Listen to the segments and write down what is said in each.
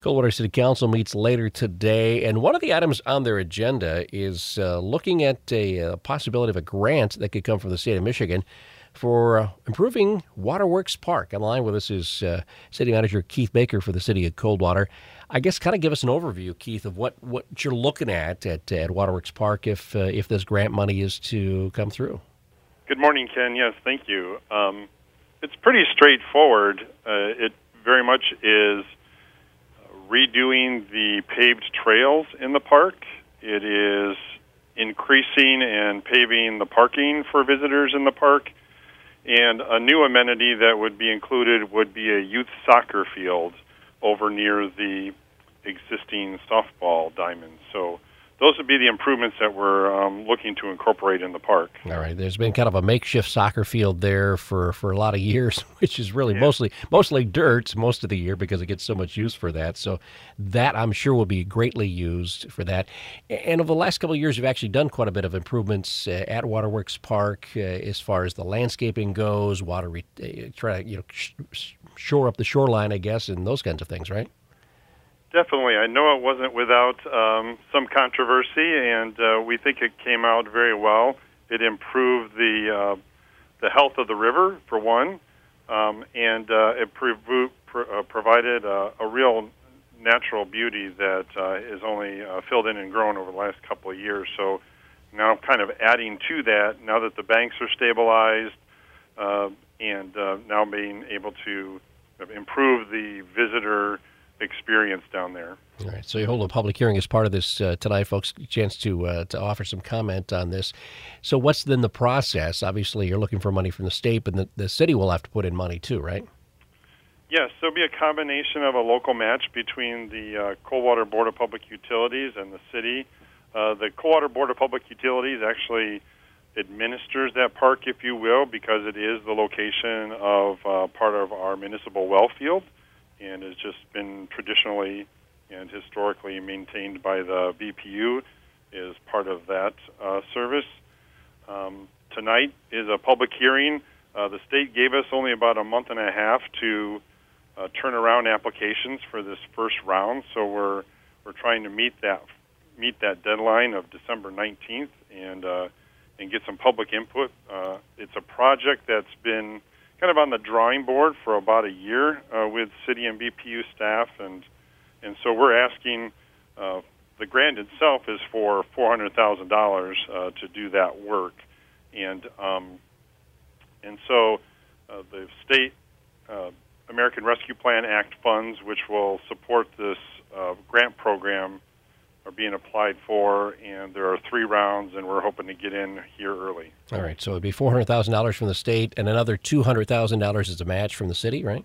Coldwater City Council meets later today, and one of the items on their agenda is uh, looking at a, a, possibility of a grant that could come from the state of Michigan for uh, improving Waterworks Park. On the line with us is uh, City Manager Keith Baker for the City of Coldwater. I guess kind of give us an overview, Keith, of what, what you're looking at at, at Waterworks Park if uh, if this grant money is to come through. Good morning, Ken. Yes, thank you. Um, it's pretty straightforward. Uh, it very much is redoing the paved trails in the park. It is increasing and paving the parking for visitors in the park. And a new amenity that would be included would be a youth soccer field over near the existing softball diamond. So those would be the improvements that we're um, looking to incorporate in the park. All right. There's been kind of a makeshift soccer field there for, for a lot of years, which is really yeah. mostly mostly dirt most of the year because it gets so much use for that. So that I'm sure will be greatly used for that. And over the last couple of years, you've actually done quite a bit of improvements uh, at Waterworks Park uh, as far as the landscaping goes, water re- uh, try to you know sh- shore up the shoreline, I guess, and those kinds of things, right? Definitely. I know it wasn't without um, some controversy, and uh, we think it came out very well. It improved the uh, the health of the river, for one, um, and uh, it prov- uh, provided a, real natural beauty that uh, is only uh, filled in and grown over the last couple of years. So now, kind of adding to that, now that the banks are stabilized, and now being able to improve the visitor experience down there. All right. So you hold a public hearing as part of this uh, tonight, folks. Chance to uh, to offer some comment on this. So what's then the process? Obviously, you're looking for money from the state, but the, the city will have to put in money too, right? Yes, there'll be a combination of a local match between the uh, Coldwater Board of Public Utilities and the city. Uh, the Coldwater Board of Public Utilities actually administers that park, if you will, because it is the location of uh, part of our municipal well field and has just been traditionally and historically maintained by the BPU is part of that uh, service. Um, tonight is a public hearing. Uh, the state gave us only about a month and a half to uh, turn around applications for this first round, so we're we're trying to meet that meet that deadline of December 19th and uh, and get some public input. Uh, it's a project that's been kind of on the drawing board for about a year uh, with city and BPU staff, and and so we're asking. Uh, the grant itself is for four hundred thousand uh, dollars to do that work, and um, and so uh, the state uh, American Rescue Plan Act funds, which will support this uh, grant program, are being applied for, and there are three rounds, and we're hoping to get in here early. All right, so it'd be four hundred thousand dollars from the state, and another two hundred thousand dollars as a match from the city, right?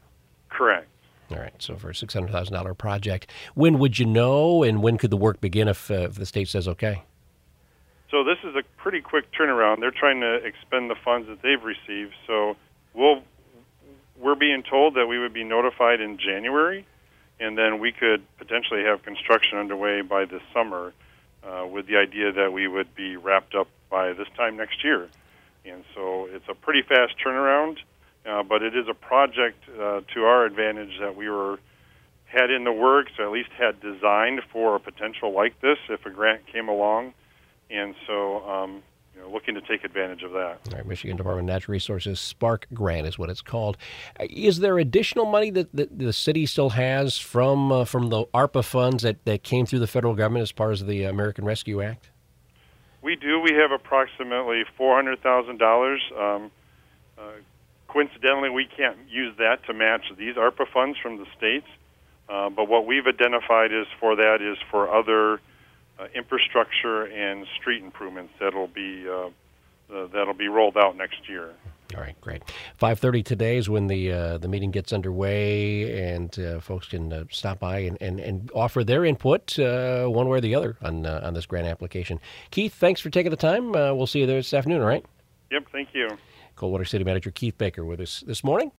Correct. All right, so for a six hundred thousand dollar project, when would you know, and when could the work begin if, uh, if the state says okay? So this is a pretty quick turnaround. They're trying to expend the funds that they've received, so we'll we're being told that we would be notified in January and then we could potentially have construction underway by this summer uh, with the idea that we would be wrapped up by this time next year. And so it's a pretty fast turnaround, uh, but it is a project uh, to our advantage that we were had in the works, or at least had designed for a potential like this if a grant came along. And so um, you know, looking to take advantage of that. All right, Michigan Department of Natural Resources Spark Grant is what it's called. Is there additional money that, that the city still has from uh, from the ARPA funds that, that came through the federal government as part of the American Rescue Act? We do. We have approximately four hundred thousand um, dollars. Uh, coincidentally, we can't use that to match these ARPA funds from the states. Uh, but what we've identified is for that is for other uh, infrastructure and street improvements that'll be uh, uh, that'll be rolled out next year. All right, great. Five thirty today is when the uh, the meeting gets underway, and uh, folks can uh, stop by and, and, and offer their input one way or the other on on this grant application. Keith, thanks for taking the time. we'll see you there this afternoon. All right. Yep. Thank you. Coldwater City Manager Keith Baker with us this morning.